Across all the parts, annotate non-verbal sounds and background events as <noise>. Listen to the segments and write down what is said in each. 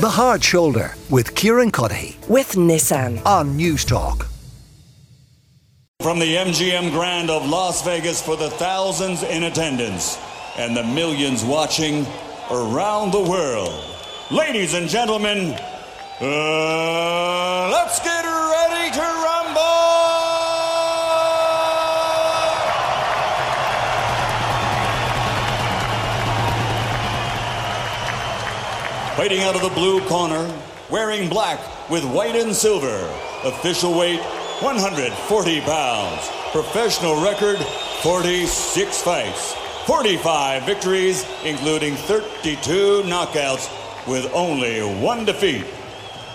The Hard Shoulder with Kieran Cuddihy with Nissan on News Talk. From the MGM Grand of Las Vegas for the thousands in attendance and the millions watching around the world. Ladies and gentlemen, uh, let's get Fighting out of the blue corner, wearing black with white and silver, official weight 140 pounds, professional record 46 fights, 45 victories, including 32 knockouts, with only one defeat.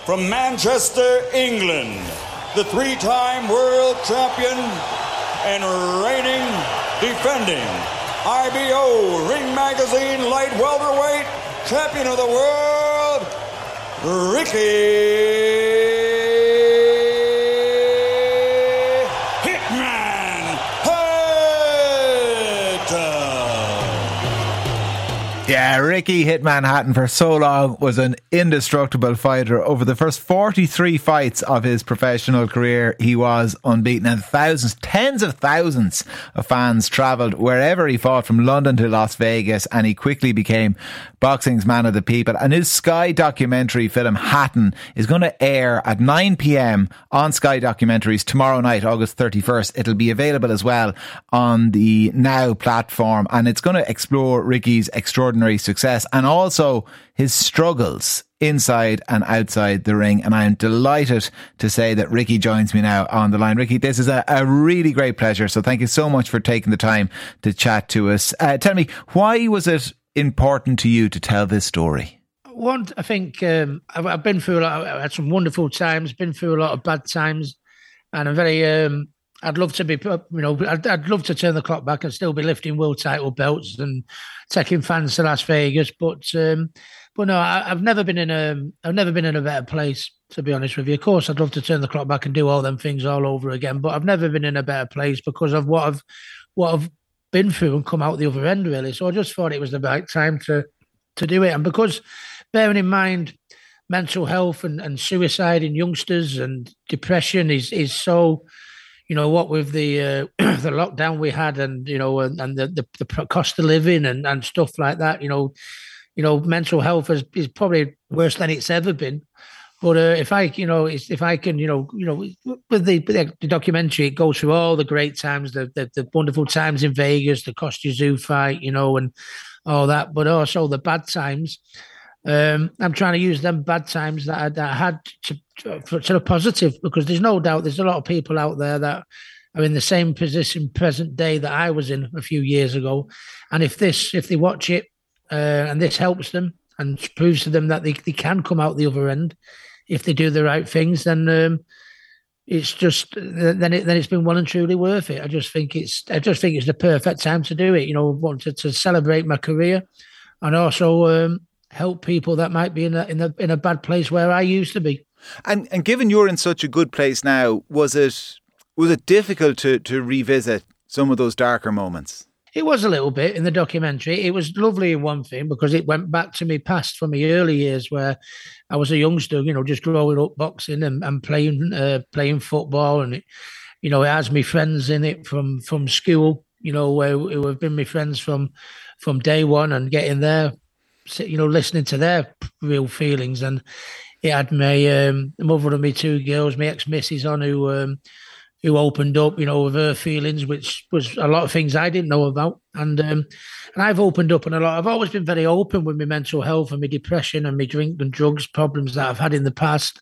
From Manchester, England, the three time world champion and reigning, defending IBO Ring Magazine light welterweight champion of the world, Ricky Hitman Hatton. Yeah, Ricky Hitman Hatton for so long was an indestructible fighter. Over the first 43 fights of his professional career, he was unbeaten. And thousands, tens of thousands of fans travelled wherever he fought from London to Las Vegas and he quickly became boxing's man of the people. A new Sky documentary film Hatton is going to air at 9 pm on Sky Documentaries tomorrow night, August 31st. It'll be available as well on the Now platform and it's going to explore Ricky's extraordinary success and also his struggles inside and outside the ring. And I am delighted to say that Ricky joins me now on the line. Ricky, this is a, a really great pleasure. So thank you so much for taking the time to chat to us. Uh, tell me, why was it important to you to tell this story? One, I think um, I've, I've, been through a lot. I've had some wonderful times, been through a lot of bad times, and I'm very. Um, I'd love to be, you know, I'd, I'd, love to turn the clock back and still be lifting world title belts and taking fans to Las Vegas. But, um, but no, I, have never been in a, I've never been in a better place. To be honest with you, of course, I'd love to turn the clock back and do all them things all over again. But I've never been in a better place because of what I've, what I've been through and come out the other end really. So I just thought it was the right time to to do it. And because bearing in mind mental health and, and suicide in youngsters and depression is is so you know what with the uh, <clears throat> the lockdown we had and you know and, and the, the, the cost of living and and stuff like that you know you know mental health is, is probably worse than it's ever been but uh, if I, you know, if I can, you know, you know, with the, the documentary, it goes through all the great times, the, the, the wonderful times in Vegas, the Kostya Tszyu fight, you know, and all that, but also the bad times. Um, I'm trying to use them bad times that I, that I had to, to, for, to positive because there's no doubt there's a lot of people out there that are in the same position present day that I was in a few years ago, and if this, if they watch it, uh, and this helps them and proves to them that they, they can come out the other end if they do the right things, then um, it's just then it then it's been well and truly worth it. I just think it's I just think it's the perfect time to do it. You know, wanted to celebrate my career and also um, help people that might be in a in a in a bad place where I used to be. And and given you're in such a good place now, was it was it difficult to to revisit some of those darker moments? It was a little bit in the documentary. It was lovely in one thing because it went back to me past from my early years where I was a youngster, you know, just growing up boxing and, and playing uh, playing football, and it, you know, it has me friends in it from from school, you know, where who have been my friends from from day one and getting there, you know, listening to their real feelings, and it had my um, mother and my two girls, my ex missus on who. Um, who opened up, you know, with her feelings, which was a lot of things I didn't know about. And um, and I've opened up on a lot. I've always been very open with my mental health and my depression and my drink and drugs problems that I've had in the past.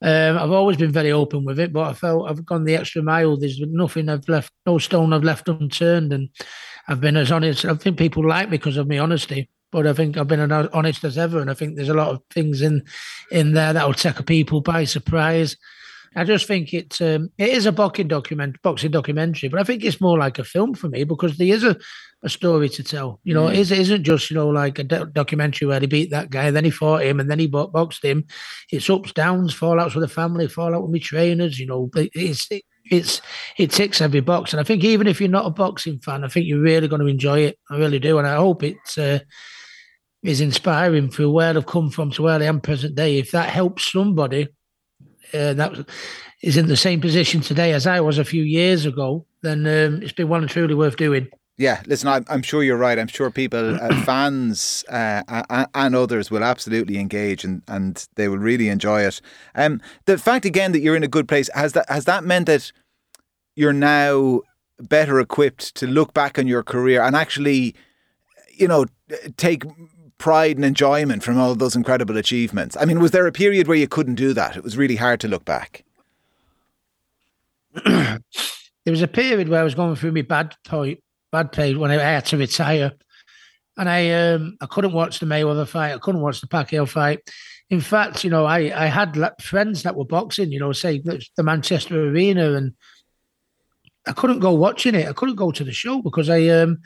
Um, I've always been very open with it, but I felt I've gone the extra mile. There's nothing I've left, no stone I've left unturned, and I've been as honest. I think people like me because of my honesty, but I think I've been as honest as ever, and I think there's a lot of things in in there that will take people by surprise. I just think it's um, it is a boxing document, boxing documentary, but I think it's more like a film for me because there is a, a story to tell. You know, mm. it isn't just you know like a do- documentary where he beat that guy, and then he fought him, and then he boxed him. It's ups, downs, fallouts with the family, fallout with my trainers. You know, it's it, it's it ticks every box, and I think even if you're not a boxing fan, I think you're really going to enjoy it. I really do, and I hope it's. Uh, is inspiring for where I've come from to where I am present day. If that helps somebody uh, that is in the same position today as I was a few years ago, then um, it's been well and truly worth doing. Yeah, listen, I'm, I'm sure you're right. I'm sure people, uh, <clears throat> fans uh, and others will absolutely engage and, and they will really enjoy it. Um, the fact again that you're in a good place has that has that meant that you're now better equipped to look back on your career and actually, you know, take pride and enjoyment from all those incredible achievements. I mean, was there a period where you couldn't do that? It was really hard to look back. <clears throat> there was a period where I was going through my bad point bad paid when I had to retire. And I um, I couldn't watch the Mayweather fight. I couldn't watch the Pacquiao fight. In fact, you know, I, I had friends that were boxing, you know, say the Manchester Arena, and I couldn't go watching it. I couldn't go to the show because I um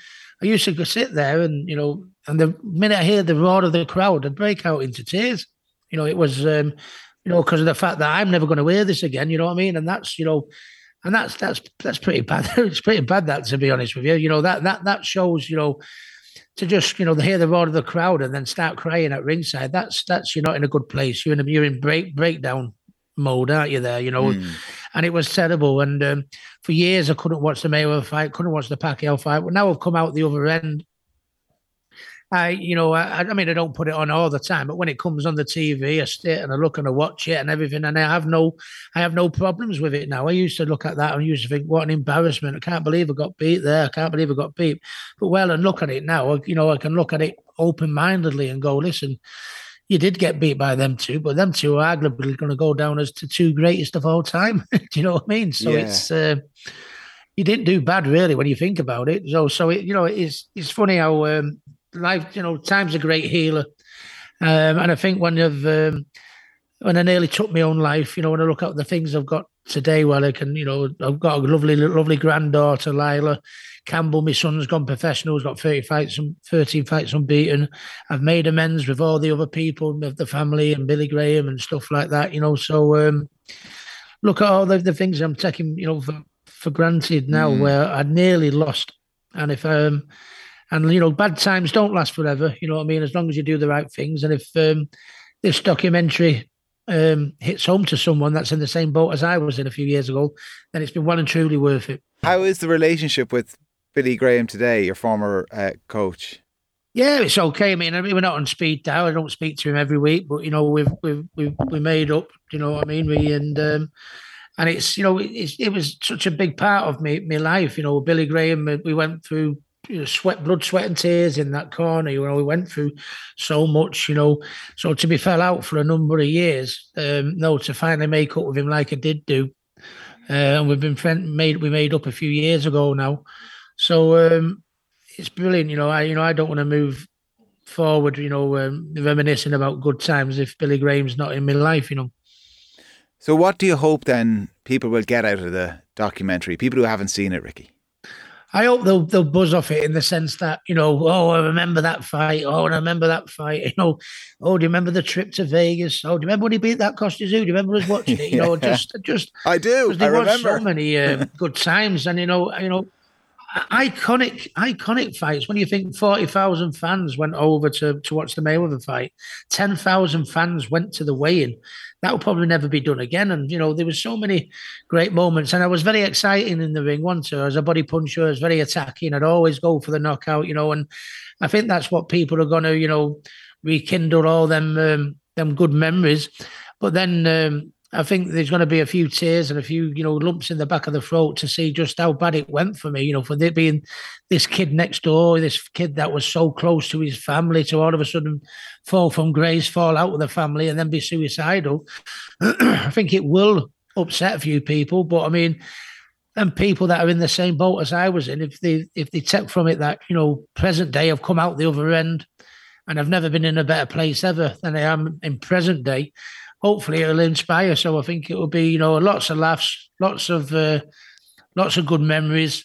I used to sit there and you know, and the minute I hear the roar of the crowd, I'd break out into tears. You know, it was um, you know, because of the fact that I'm never going to wear this again. You know what I mean? And that's you know, and that's that's that's pretty bad. <laughs> it's pretty bad that to be honest with you. You know that that that shows you know to just you know hear the roar of the crowd and then start crying at ringside. That's that's you're not in a good place. You're in a, you're in break breakdown mode, aren't you? There, you know, mm. and it was terrible. And um, for years I couldn't watch the Mayweather fight, couldn't watch the Pacquiao fight. But now I've come out the other end I, you know, I, I mean, I don't put it on all the time, but when it comes on the TV, I sit and I look and I watch it and everything, and I have no, I have no problems with it now. I used to look at that and I used to think, what an embarrassment! I can't believe I got beat there. I can't believe I got beat. But well, and look at it now. You know, I can look at it open mindedly and go, listen, you did get beat by them two, but them two are arguably going to go down as the two greatest of all time. <laughs> do you know what I mean? So yeah. it's. Uh, you didn't do bad, really, when you think about it. So, so it, you know, it's it's funny how um, life, you know, time's a great healer. Um, and I think when I've um, when I nearly took my own life, you know, when I look at the things I've got today, well, I can, you know, I've got a lovely, lovely granddaughter, Lila Campbell. My son's gone professional. He's got 30 fights, 13 fights unbeaten. I've made amends with all the other people of the family and Billy Graham and stuff like that, you know. So um, look at all the, the things I'm taking, you know, for, for granted now mm. where I'd nearly lost. And if um and you know, bad times don't last forever. You know what I mean? As long as you do the right things. And if um, this documentary um, hits home to someone that's in the same boat as I was in a few years ago, then it's been well and truly worth it. How is the relationship with Billy Graham today, your former uh, coach? Yeah, it's okay. I mean, we're not on speed dial. I don't speak to him every week, but you know, we've we've we've we made up. You know what I mean? We and um, and it's you know, it's, it was such a big part of me my life. You know, Billy Graham. We went through you know, sweat, blood, sweat, and tears in that corner. You know, we went through so much. You know, so to be fell out for a number of years, um, no, to finally make up with him like I did do, uh, and we've been friend, made we made up a few years ago now. So um, it's brilliant. You know, I you know I don't want to move forward. You know, um, reminiscing about good times if Billy Graham's not in my life. You know. So, what do you hope then people will get out of the documentary? People who haven't seen it, Ricky. I hope they'll they'll buzz off it in the sense that you know, oh, I remember that fight. Oh, I remember that fight. You know, oh, do you remember the trip to Vegas? Oh, do you remember when he beat that Kostya Tszyu? Do you remember us watching it? You <laughs> know, just just I do. There I remember so many uh, <laughs> good times, and you know, you know, iconic iconic fights. When you think forty thousand fans went over to to watch the Mayweather fight, ten thousand fans went to the weigh-in that will probably never be done again. And you know, there was so many great moments, and I was very exciting in the ring once. As a body puncher, I was very attacking. I'd always go for the knockout, you know, and I think that's what people are going to, you know, rekindle all them um, them good memories. But then um, I think there's going to be a few tears and a few, you know, lumps in the back of the throat to see just how bad it went for me. You know, for there being this kid next door, this kid that was so close to his family, to all of a sudden fall from grace, fall out with the family, and then be suicidal. <clears throat> I think it will upset a few people, but I mean, and people that are in the same boat as I was in, if they if they take from it that you know present day, I've come out the other end, and I've never been in a better place ever than I am in present day hopefully it'll inspire. So I think it will be, you know, lots of laughs, lots of uh, lots of good memories,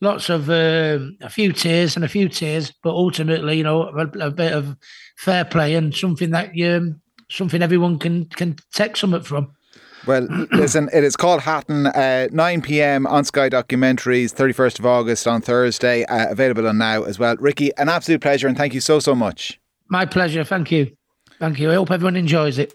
lots of uh, a few tears and a few tears, but ultimately, you know, a, a bit of fair play and something that um, something everyone can can take something from. Well, <clears throat> listen, it is called Hatton, uh, 9 pm on Sky Documentaries, 31st of August on Thursday, uh, available on now as well. Ricky, an absolute pleasure and thank you so, so much. My pleasure. Thank you. Thank you. I hope everyone enjoys it.